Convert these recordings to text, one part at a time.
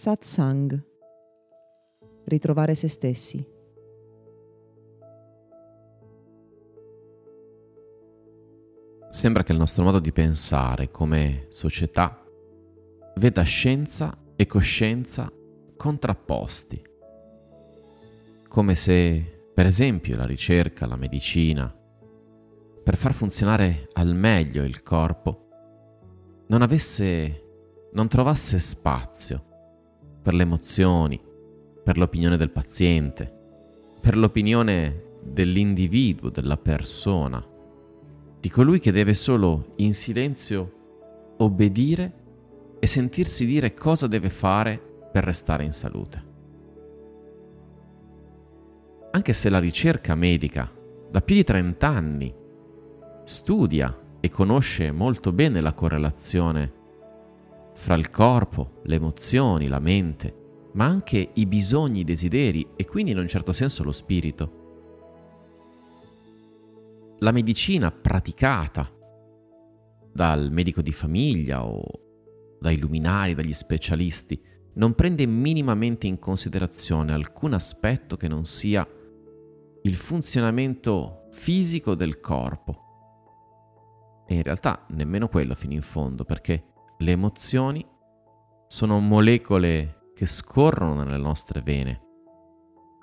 Satsang. Ritrovare se stessi. Sembra che il nostro modo di pensare come società veda scienza e coscienza contrapposti. Come se, per esempio, la ricerca, la medicina, per far funzionare al meglio il corpo, non avesse, non trovasse spazio per le emozioni, per l'opinione del paziente, per l'opinione dell'individuo, della persona, di colui che deve solo in silenzio obbedire e sentirsi dire cosa deve fare per restare in salute. Anche se la ricerca medica da più di 30 anni studia e conosce molto bene la correlazione fra il corpo, le emozioni, la mente, ma anche i bisogni, i desideri e quindi in un certo senso lo spirito. La medicina praticata dal medico di famiglia o dai luminari, dagli specialisti, non prende minimamente in considerazione alcun aspetto che non sia il funzionamento fisico del corpo e in realtà nemmeno quello fino in fondo, perché le emozioni sono molecole che scorrono nelle nostre vene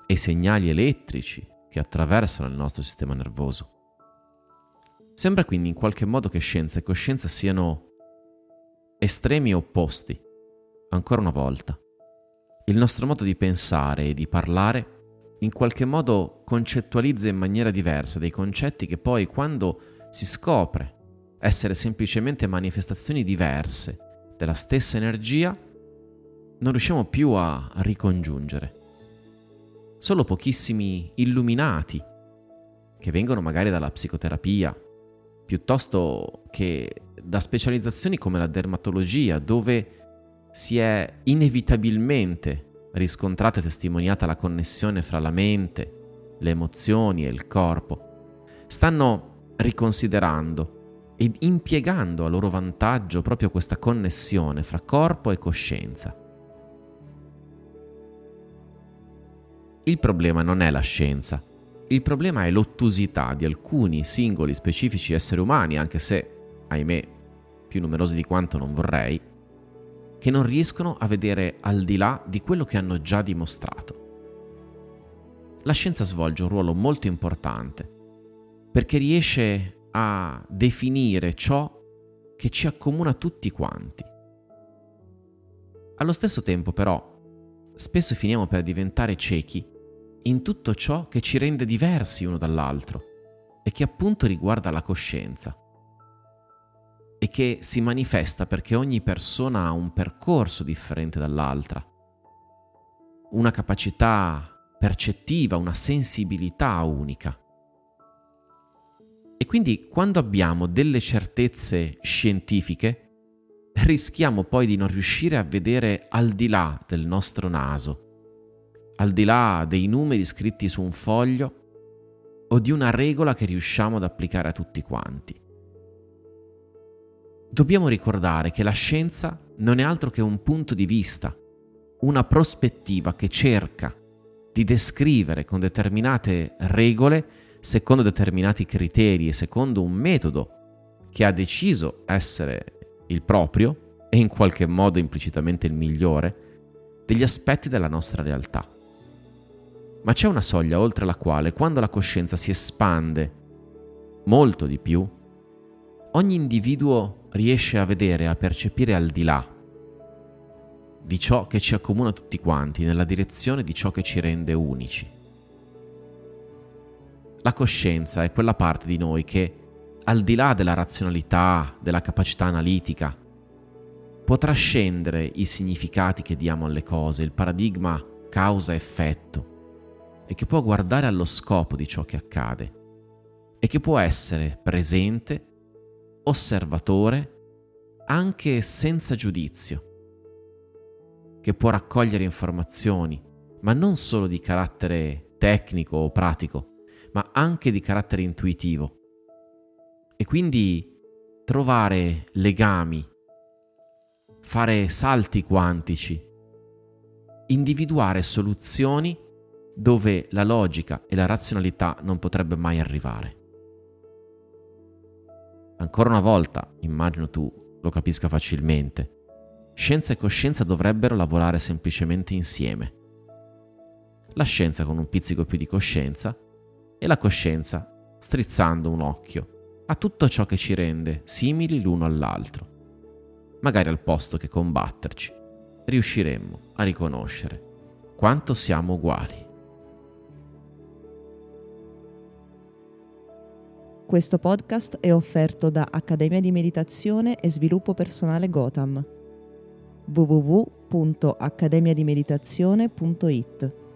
e segnali elettrici che attraversano il nostro sistema nervoso. Sembra quindi in qualche modo che scienza e coscienza siano estremi opposti, ancora una volta. Il nostro modo di pensare e di parlare in qualche modo concettualizza in maniera diversa dei concetti che poi quando si scopre essere semplicemente manifestazioni diverse della stessa energia, non riusciamo più a ricongiungere. Solo pochissimi illuminati, che vengono magari dalla psicoterapia, piuttosto che da specializzazioni come la dermatologia, dove si è inevitabilmente riscontrata e testimoniata la connessione fra la mente, le emozioni e il corpo, stanno riconsiderando ed impiegando a loro vantaggio proprio questa connessione fra corpo e coscienza. Il problema non è la scienza, il problema è l'ottusità di alcuni singoli specifici esseri umani, anche se, ahimè, più numerosi di quanto non vorrei, che non riescono a vedere al di là di quello che hanno già dimostrato. La scienza svolge un ruolo molto importante perché riesce a definire ciò che ci accomuna tutti quanti. Allo stesso tempo però, spesso finiamo per diventare ciechi in tutto ciò che ci rende diversi uno dall'altro e che appunto riguarda la coscienza e che si manifesta perché ogni persona ha un percorso differente dall'altra, una capacità percettiva, una sensibilità unica. Quindi quando abbiamo delle certezze scientifiche, rischiamo poi di non riuscire a vedere al di là del nostro naso, al di là dei numeri scritti su un foglio o di una regola che riusciamo ad applicare a tutti quanti. Dobbiamo ricordare che la scienza non è altro che un punto di vista, una prospettiva che cerca di descrivere con determinate regole secondo determinati criteri e secondo un metodo che ha deciso essere il proprio e in qualche modo implicitamente il migliore degli aspetti della nostra realtà. Ma c'è una soglia oltre la quale, quando la coscienza si espande molto di più, ogni individuo riesce a vedere, a percepire al di là di ciò che ci accomuna tutti quanti, nella direzione di ciò che ci rende unici. La coscienza è quella parte di noi che, al di là della razionalità, della capacità analitica, può trascendere i significati che diamo alle cose, il paradigma causa-effetto, e che può guardare allo scopo di ciò che accade, e che può essere presente, osservatore, anche senza giudizio, che può raccogliere informazioni, ma non solo di carattere tecnico o pratico, ma anche di carattere intuitivo. E quindi trovare legami, fare salti quantici individuare soluzioni dove la logica e la razionalità non potrebbe mai arrivare. Ancora una volta, immagino tu lo capisca facilmente, scienza e coscienza dovrebbero lavorare semplicemente insieme. La scienza con un pizzico più di coscienza e la coscienza strizzando un occhio a tutto ciò che ci rende simili l'uno all'altro. Magari al posto che combatterci, riusciremmo a riconoscere quanto siamo uguali. Questo podcast è offerto da Accademia di Meditazione e Sviluppo Personale Gotham www.accademiadimeditazione.it